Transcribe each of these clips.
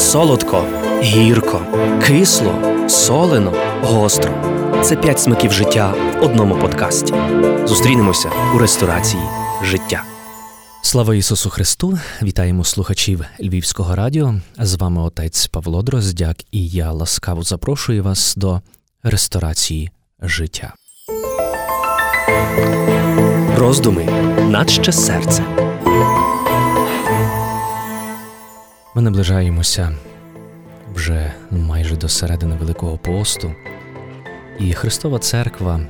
солодко, гірко, кисло, солено, гостро. Це п'ять смаків життя в одному подкасті. Зустрінемося у ресторації життя. Слава Ісусу Христу! Вітаємо слухачів Львівського радіо. З вами отець Павло Дроздяк, і я ласкаво запрошую вас до ресторації життя. Роздуми наче серце. Ми наближаємося вже майже до середини Великого посту, і Христова Церква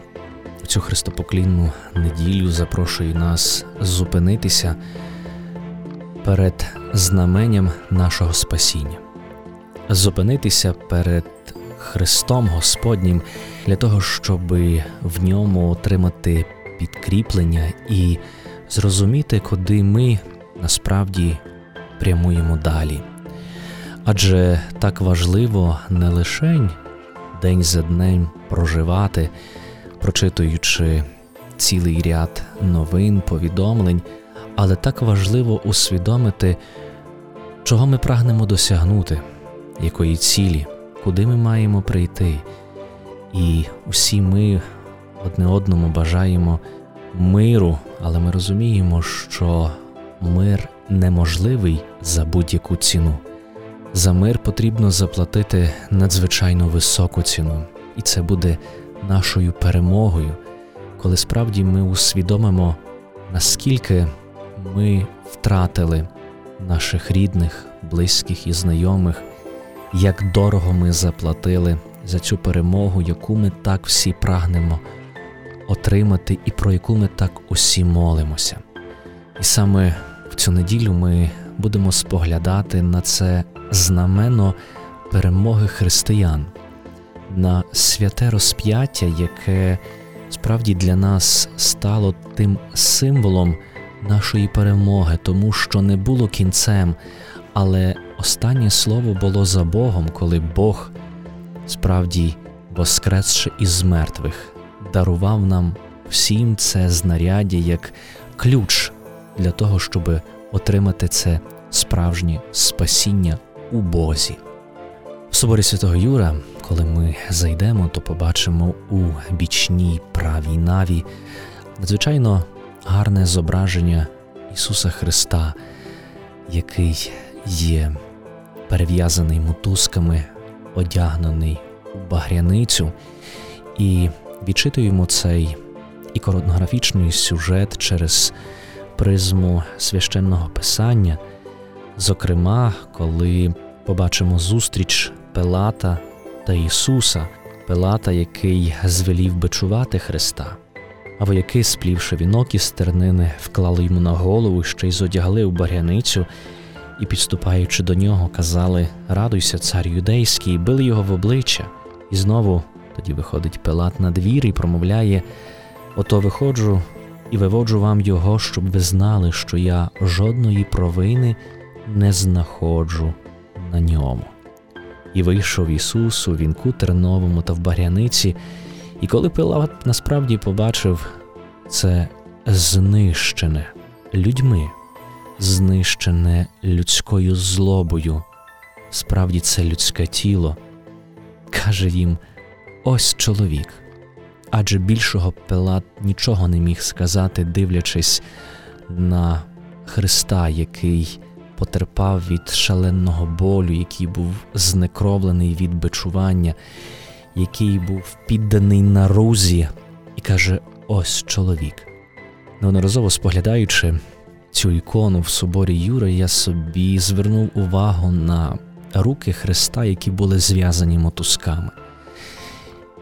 в цю христопоклінну неділю запрошує нас зупинитися перед знаменням нашого спасіння, зупинитися перед Христом Господнім для того, щоб в ньому отримати підкріплення і зрозуміти, куди ми насправді прямуємо далі. Адже так важливо не лише день за днем проживати, прочитуючи цілий ряд новин, повідомлень, але так важливо усвідомити, чого ми прагнемо досягнути, якої цілі, куди ми маємо прийти. І усі ми одне одному бажаємо миру, але ми розуміємо, що мир неможливий за будь-яку ціну. За мир потрібно заплатити надзвичайно високу ціну, і це буде нашою перемогою, коли справді ми усвідомимо, наскільки ми втратили наших рідних, близьких і знайомих, як дорого ми заплатили за цю перемогу, яку ми так всі прагнемо отримати і про яку ми так усі молимося. І саме в цю неділю ми будемо споглядати на це знамено перемоги християн, на святе розп'яття, яке справді для нас стало тим символом нашої перемоги, тому що не було кінцем, але останнє слово було за Богом, коли Бог справді воскресши із мертвих, дарував нам всім це знаряддя як ключ для того, щоб отримати це справжнє спасіння у Бозі. В соборі Святого Юра, коли ми зайдемо, то побачимо у бічній правій наві надзвичайно гарне зображення Ісуса Христа, який є перев'язаний мотузками, одягнений у багряницю, і відчитуємо цей іконографічний сюжет через призму священного писання, зокрема, коли побачимо зустріч Пилата та Ісуса, Пилата, який звелів бичувати Христа, а вояки, сплівши вінок із тернини, вклали йому на голову, ще й зодягли у баряницю і, підступаючи до нього, казали Радуйся, цар юдейський, і били його в обличчя. І знову тоді виходить Пилат на двір і промовляє: Ото виходжу і виводжу вам його, щоб ви знали, що я жодної провини не знаходжу на ньому. І вийшов Ісус у вінку терновому та в багряниці, і коли Пилат насправді побачив це знищене людьми, знищене людською злобою, справді це людське тіло, каже їм: ось чоловік адже більшого Пилат нічого не міг сказати, дивлячись на Христа, який потерпав від шаленого болю, який був знекровлений від бичування, який був підданий нарузі, і каже: ось чоловік. Неодноразово споглядаючи цю ікону в соборі Юри, я собі звернув увагу на руки Христа, які були зв'язані мотузками.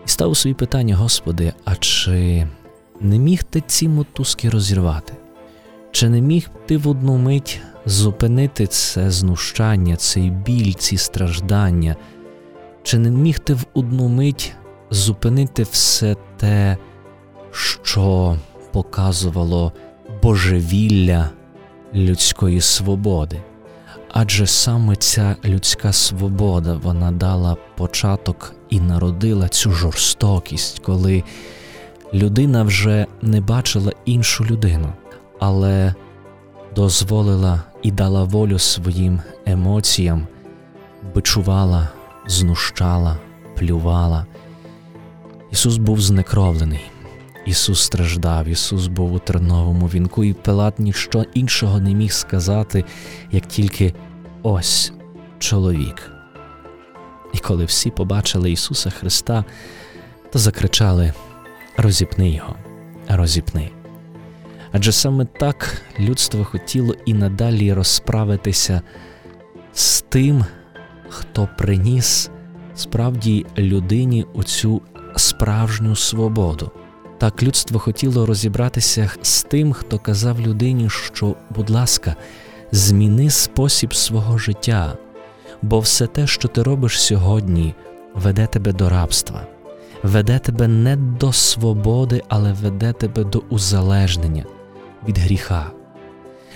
І став собі питання, Господи, а чи не міг ти ці мотузки розірвати? Чи не міг ти в одну мить зупинити це знущання, цей біль, ці страждання? Чи не міг ти в одну мить зупинити все те, що показувало божевілля людської свободи? Адже саме ця людська свобода вона дала початок і народила цю жорстокість, коли людина вже не бачила іншу людину, але дозволила і дала волю своїм емоціям, бичувала, знущала, плювала. Ісус був знекровлений, Ісус страждав, Ісус був у терновому вінку, і Пилат ніщо іншого не міг сказати, як тільки ось чоловік. І коли всі побачили Ісуса Христа, то закричали Розіпни Його, розіпни. Адже саме так людство хотіло і надалі розправитися з тим, хто приніс справді людині оцю справжню свободу. Так людство хотіло розібратися з тим, хто казав людині, що, будь ласка, зміни спосіб свого життя, бо все те, що ти робиш сьогодні, веде тебе до рабства, веде тебе не до свободи, але веде тебе до узалежнення від гріха,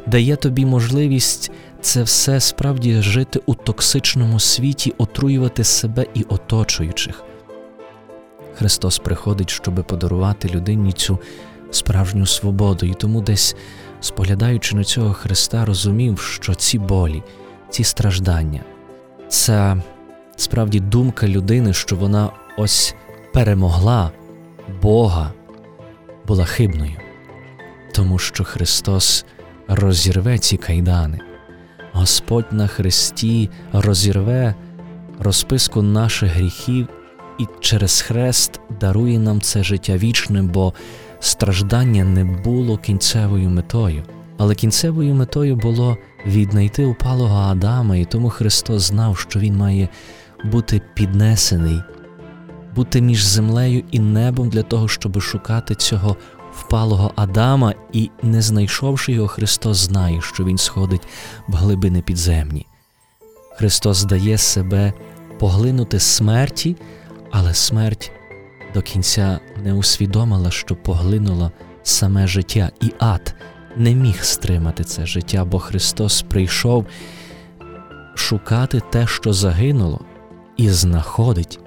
дає тобі можливість це все справді жити у токсичному світі, отруювати себе і оточуючих. Христос приходить, щоб подарувати людині цю справжню свободу, і тому десь, споглядаючи на цього Христа, розумів, що ці болі, ці страждання, це справді думка людини, що вона ось перемогла Бога, була хибною, тому що Христос розірве ці кайдани. Господь на Христі розірве розписку наших гріхів і через хрест дарує нам це життя вічне, бо страждання не було кінцевою метою, але кінцевою метою було віднайти упалого Адама, і тому Христос знав, що Він має бути піднесений, бути між землею і небом для того, щоб шукати цього впалого Адама, і, не знайшовши його, Христос знає, що Він сходить в глибини підземні. Христос дає себе поглинути смерті, але смерть до кінця не усвідомила, що поглинула саме життя, і ад не міг стримати це життя, бо Христос прийшов шукати те, що загинуло, і знаходить,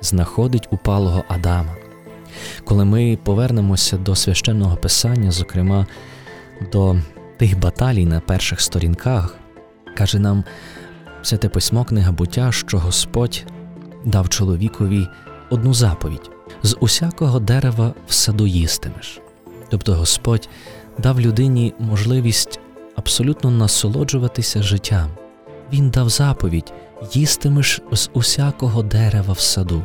знаходить упалого Адама. Коли ми повернемося до священного писання, зокрема до тих баталій на перших сторінках, каже нам Святе письмо книга буття, що Господь дав чоловікові одну заповідь: з усякого дерева в саду їстимеш. Тобто Господь дав людині можливість абсолютно насолоджуватися життям. Він дав заповідь їстимеш з усякого дерева в саду.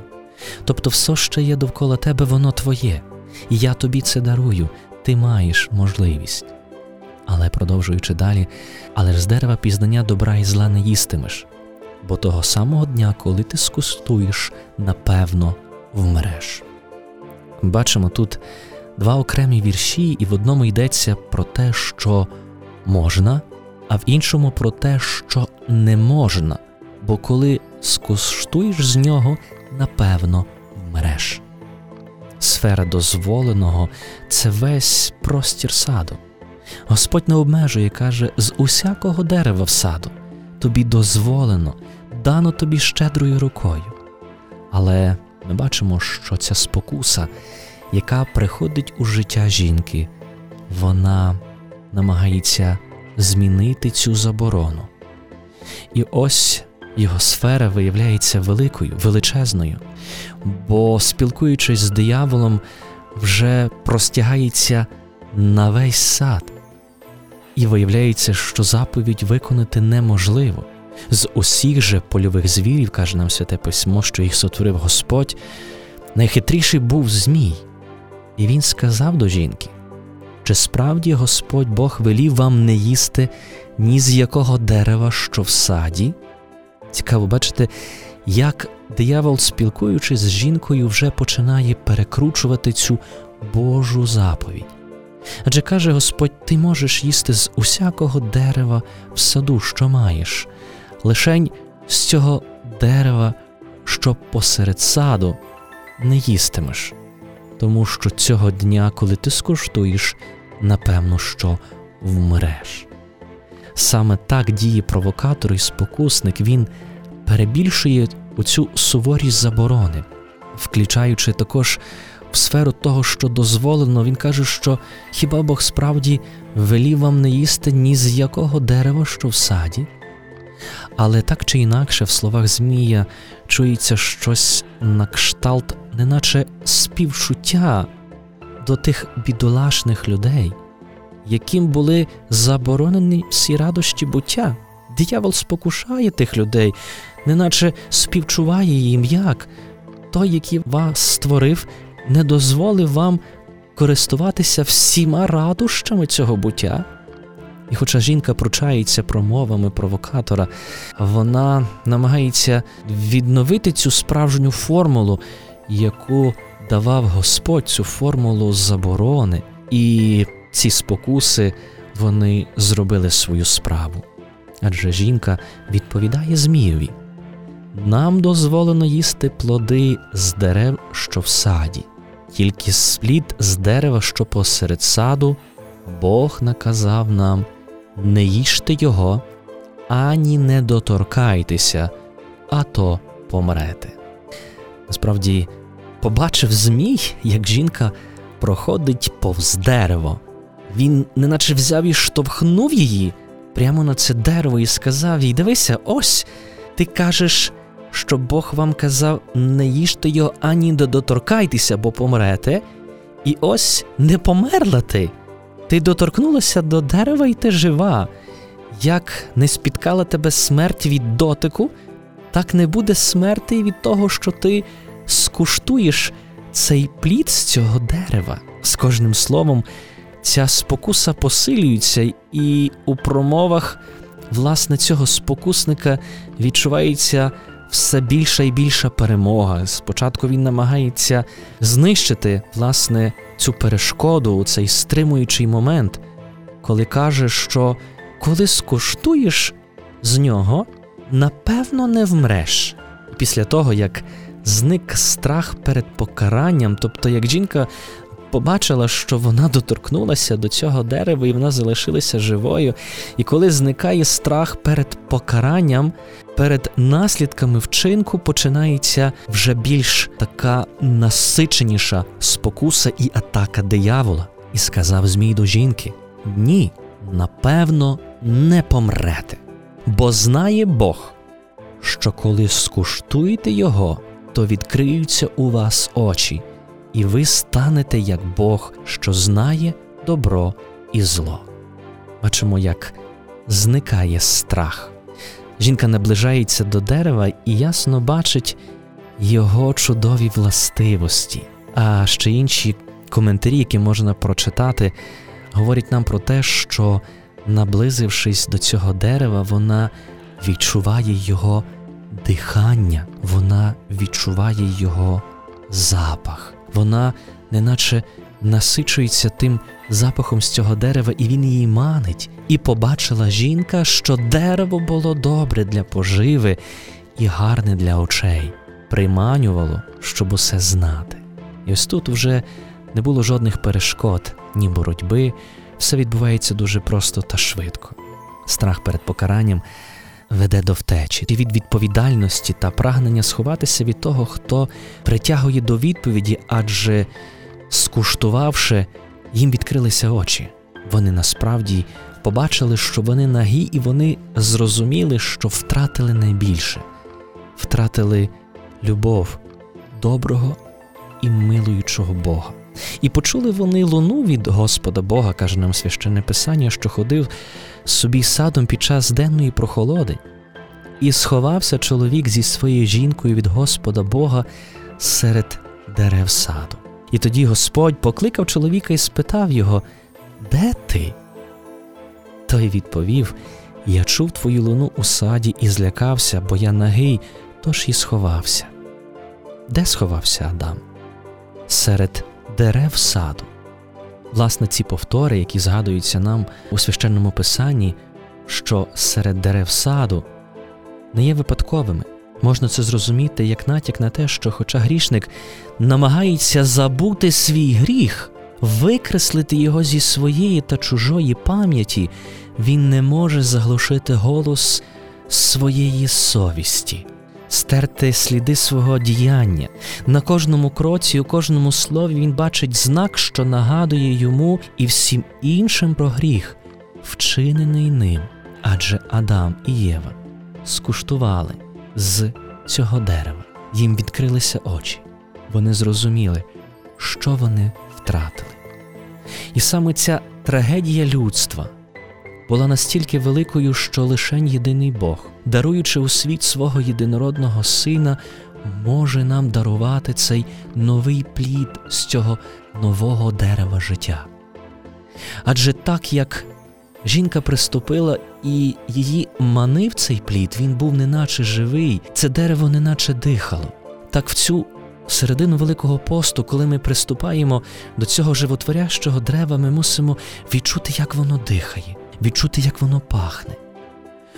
Тобто, все, що є довкола тебе, воно твоє, і я тобі це дарую, ти маєш можливість. Але продовжуючи далі, але ж з дерева пізнання добра і зла не їстимеш, бо того самого дня, коли ти скуштуєш, напевно, вмреш. Бачимо тут два окремі вірші, і в одному йдеться про те, що можна, а в іншому про те, що не можна, бо коли скуштуєш з нього, напевно, вмреш. Сфера дозволеного це весь простір саду. Господь не обмежує, каже, з усякого дерева в саду тобі дозволено, дано тобі щедрою рукою. Але ми бачимо, що ця спокуса, яка приходить у життя жінки, вона намагається змінити цю заборону. І ось його сфера виявляється великою, величезною, бо, спілкуючись з дияволом, вже простягається на весь сад, і виявляється, що заповідь виконати неможливо. З усіх же польових звірів, каже нам святе письмо, що їх сотворив Господь, найхитріший був Змій, і він сказав до жінки: чи справді Господь Бог велів вам не їсти ні з якого дерева, що в саді? Цікаво бачите, як диявол, спілкуючись з жінкою, вже починає перекручувати цю Божу заповідь. Адже каже Господь, ти можеш їсти з усякого дерева в саду, що маєш, лишень з цього дерева, що посеред саду, не їстимеш, тому що цього дня, коли ти скуштуєш, напевно, що вмреш. Саме так діє провокатор і спокусник, він перебільшує оцю суворість заборони, включаючи також в сферу того, що дозволено, він каже, що хіба Бог справді велів вам не їсти ні з якого дерева, що в саді? Але так чи інакше, в словах Змія чується щось на кшталт, неначе співчуття до тих бідолашних людей, яким були заборонені всі радощі буття. Диявол спокушає тих людей, неначе співчуває їм, як той, який вас створив, не дозволив вам користуватися всіма радощами цього буття. І хоча жінка пручається промовами провокатора, вона намагається відновити цю справжню формулу, яку давав Господь цю формулу заборони, і ці спокуси вони зробили свою справу. Адже жінка відповідає Змієві. Нам дозволено їсти плоди з дерев, що в саді, тільки сплід з дерева, що посеред саду, Бог наказав нам не їжте його, ані не доторкайтеся, а то помрете. Насправді, побачив Змій, як жінка проходить повз дерево. Він неначе взяв і штовхнув її прямо на це дерево і сказав їй: Дивися, ось ти кажеш, що Бог вам казав, не їжте його ані доторкайтеся, бо помрете, і ось не померла ти. Ти доторкнулася до дерева, і ти жива. Як не спіткала тебе смерть від дотику, так не буде смерти від того, що ти скуштуєш цей плід з цього дерева. З кожним словом, ця спокуса посилюється, і у промовах власне цього спокусника відчувається все більша і більша перемога. Спочатку він намагається знищити власне цю перешкоду, цей стримуючий момент, коли каже, що коли скуштуєш з нього, напевно, не вмреш. Після того, як зник страх перед покаранням, тобто як жінка побачила, що вона доторкнулася до цього дерева і вона залишилася живою. І коли зникає страх перед покаранням, перед наслідками вчинку починається вже більш така насиченіша спокуса і атака диявола. І сказав Змій до жінки: Ні, напевно, не помрете, бо знає Бог, що коли скуштуєте його, то відкриються у вас очі і ви станете як Бог, що знає добро і зло. Бачимо, як зникає страх. Жінка наближається до дерева і ясно бачить його чудові властивості. А ще інші коментарі, які можна прочитати, говорять нам про те, що, наблизившись до цього дерева, вона відчуває його дихання, вона відчуває його запах вона неначе насичується тим запахом з цього дерева, і він її манить, і побачила жінка, що дерево було добре для поживи і гарне для очей, приманювало, щоб усе знати. І ось тут вже не було жодних перешкод, ні боротьби, все відбувається дуже просто та швидко. Страх перед покаранням веде до втечі і від відповідальності та прагнення сховатися від того, хто притягує до відповіді, адже скуштувавши, їм відкрилися очі. Вони насправді побачили, що вони нагі, і вони зрозуміли, що втратили найбільше, втратили любов доброго і милуючого Бога. І почули вони луну від Господа Бога, каже нам священне Писання, що ходив собі садом під час денної прохолоди, і сховався чоловік зі своєю жінкою від Господа Бога серед дерев саду. І тоді Господь покликав чоловіка і спитав його, Де ти? Той відповів: Я чув твою луну у саді і злякався, бо я нагий, тож і сховався. Де сховався Адам? Серед дерев саду. Власне, ці повтори, які згадуються нам у священному писанні, що серед дерев саду не є випадковими. Можна це зрозуміти як натяк на те, що, хоча грішник намагається забути свій гріх, викреслити його зі своєї та чужої пам'яті, він не може заглушити голос своєї совісті стерти сліди свого діяння. На кожному кроці, у кожному слові він бачить знак, що нагадує йому і всім іншим про гріх, вчинений ним, адже Адам і Єва скуштували з цього дерева, їм відкрилися очі, вони зрозуміли, що вони втратили. І саме ця трагедія людства була настільки великою, що лише єдиний Бог, даруючи у світ свого єдинородного сина, може нам дарувати цей новий плід з цього нового дерева життя. Адже так як жінка приступила і її манив цей плід, він був неначе живий, це дерево неначе дихало. Так в цю середину Великого посту, коли ми приступаємо до цього животворящого дерева, ми мусимо відчути, як воно дихає, відчути, як воно пахне.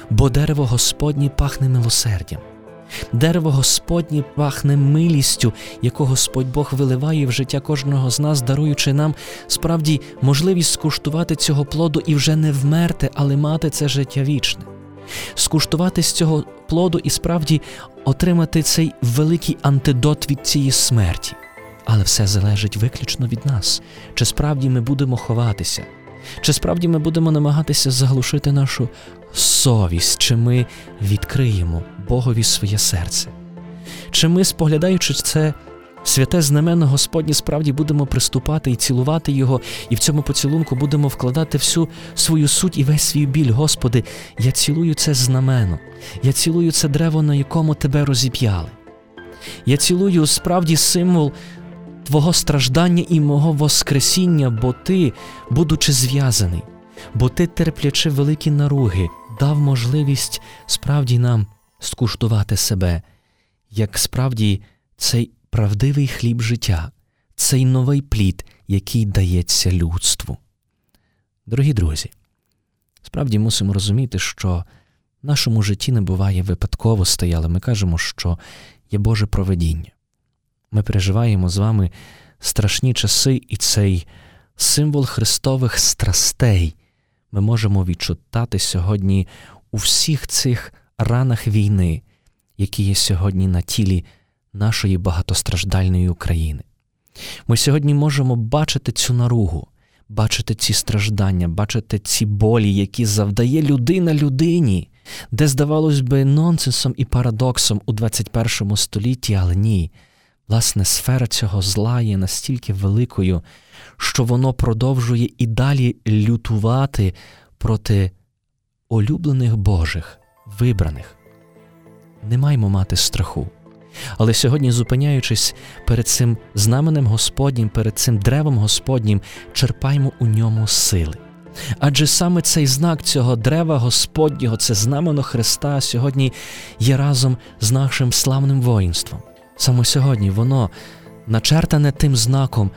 Бо дерево Господнє пахне милосердям. Дерево Господнє пахне милістю, яку Господь Бог виливає в життя кожного з нас, даруючи нам справді можливість скуштувати цього плоду і вже не вмерти, але мати це життя вічне, скуштувати з цього плоду і справді отримати цей великий антидот від цієї смерті. Але все залежить виключно від нас, чи справді ми будемо ховатися, чи справді ми будемо намагатися заглушити нашу совість, чи ми відкриємо Богові своє серце? Чи ми, споглядаючи це святе знамено Господнє, справді будемо приступати і цілувати Його, і в цьому поцілунку будемо вкладати всю свою суть і весь свій біль, Господи, я цілую це знамено, я цілую це древо, на якому Тебе розіп'яли. Я цілую справді символ Твого страждання і мого Воскресіння, бо Ти, будучи зв'язаний, бо Ти, терплячи великі наруги, дав можливість справді нам скуштувати себе, як справді цей правдивий хліб життя, цей новий плід, який дається людству. Дорогі друзі, справді мусимо розуміти, що в нашому житті не буває випадковостей, але ми кажемо, що є Боже проведіння. Ми переживаємо з вами страшні часи, і цей символ Христових страстей ми можемо відчутати сьогодні у всіх цих ранах війни, які є сьогодні на тілі нашої багатостраждальної України. Ми сьогодні можемо бачити цю наругу, бачити ці страждання, бачити ці болі, які завдає людина людині, де, здавалось би, нонсенсом і парадоксом у 21 столітті, але ні. Власне, сфера цього зла є настільки великою, що воно продовжує і далі лютувати проти улюблених Божих, вибраних. Не маємо мати страху. Але сьогодні, зупиняючись перед цим знаменем Господнім, перед цим древом Господнім, черпаємо у ньому сили. Адже саме цей знак цього древа Господнього, це знамено Христа, сьогодні є разом з нашим славним воїнством. Саме сьогодні воно, начертане тим знаком,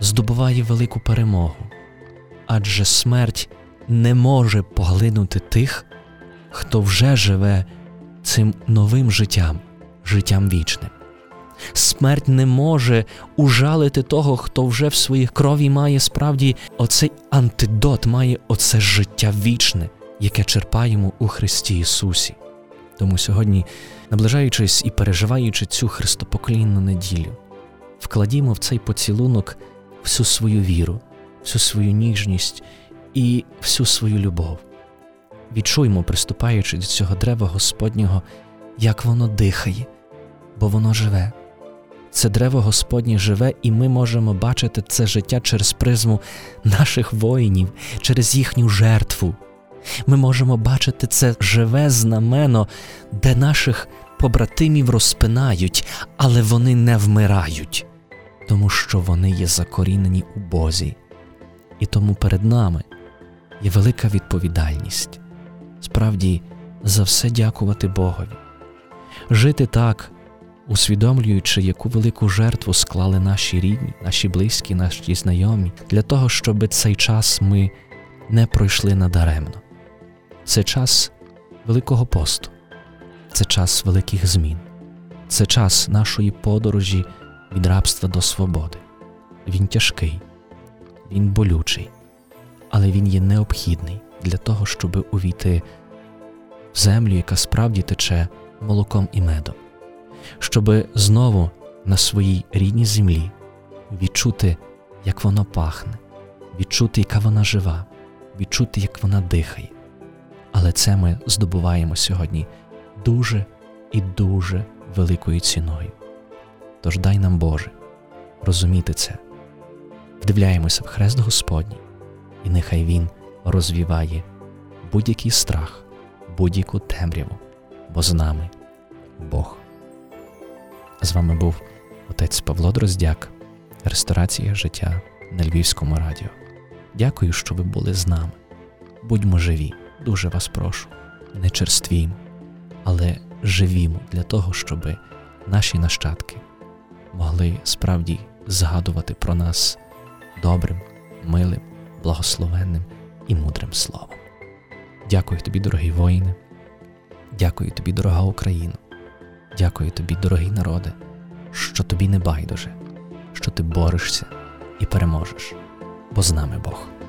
здобуває велику перемогу. Адже смерть не може поглинути тих, хто вже живе цим новим життям, життям вічним. Смерть не може ужалити того, хто вже в своїй крові має справді оцей антидот, має оце життя вічне, яке черпаємо у Христі Ісусі. Тому сьогодні, наближаючись і переживаючи цю христопоклінну неділю, вкладімо в цей поцілунок всю свою віру, всю свою ніжність і всю свою любов. Відчуймо, приступаючи до цього дерева Господнього, як воно дихає, бо воно живе. Це древо Господнє живе, і ми можемо бачити це життя через призму наших воїнів, через їхню жертву. Ми можемо бачити це живе знамено, де наших побратимів розпинають, але вони не вмирають, тому що вони є закорінені у Бозі. І тому перед нами є велика відповідальність справді за все дякувати Богові, жити так, усвідомлюючи, яку велику жертву склали наші рідні, наші близькі, наші знайомі, для того, щоб цей час ми не пройшли надаремно. Це час Великого посту, це час великих змін, це час нашої подорожі від рабства до свободи. Він тяжкий, він болючий, але він є необхідний для того, щоб увійти в землю, яка справді тече молоком і медом, щоб знову на своїй рідній землі відчути, як воно пахне, відчути, яка вона жива, відчути, як вона дихає. Але це ми здобуваємо сьогодні дуже і дуже великою ціною. Тож дай нам, Боже, розуміти це, вдивляємося в хрест Господній, і нехай Він розвіває будь-який страх, будь-яку темряву, бо з нами Бог. З вами був отець Павло Дроздяк, Ресторація життя на Львівському радіо. Дякую, що ви були з нами. Будьмо живі, дуже вас прошу, не черствімо, але живімо для того, щоб наші нащадки могли справді згадувати про нас добрим, милим, благословенним і мудрим словом. Дякую тобі, дорогі воїни. Дякую тобі, дорога Україна. Дякую тобі, дорогий народе, що тобі не байдуже, що ти борешся і переможеш, бо з нами Бог.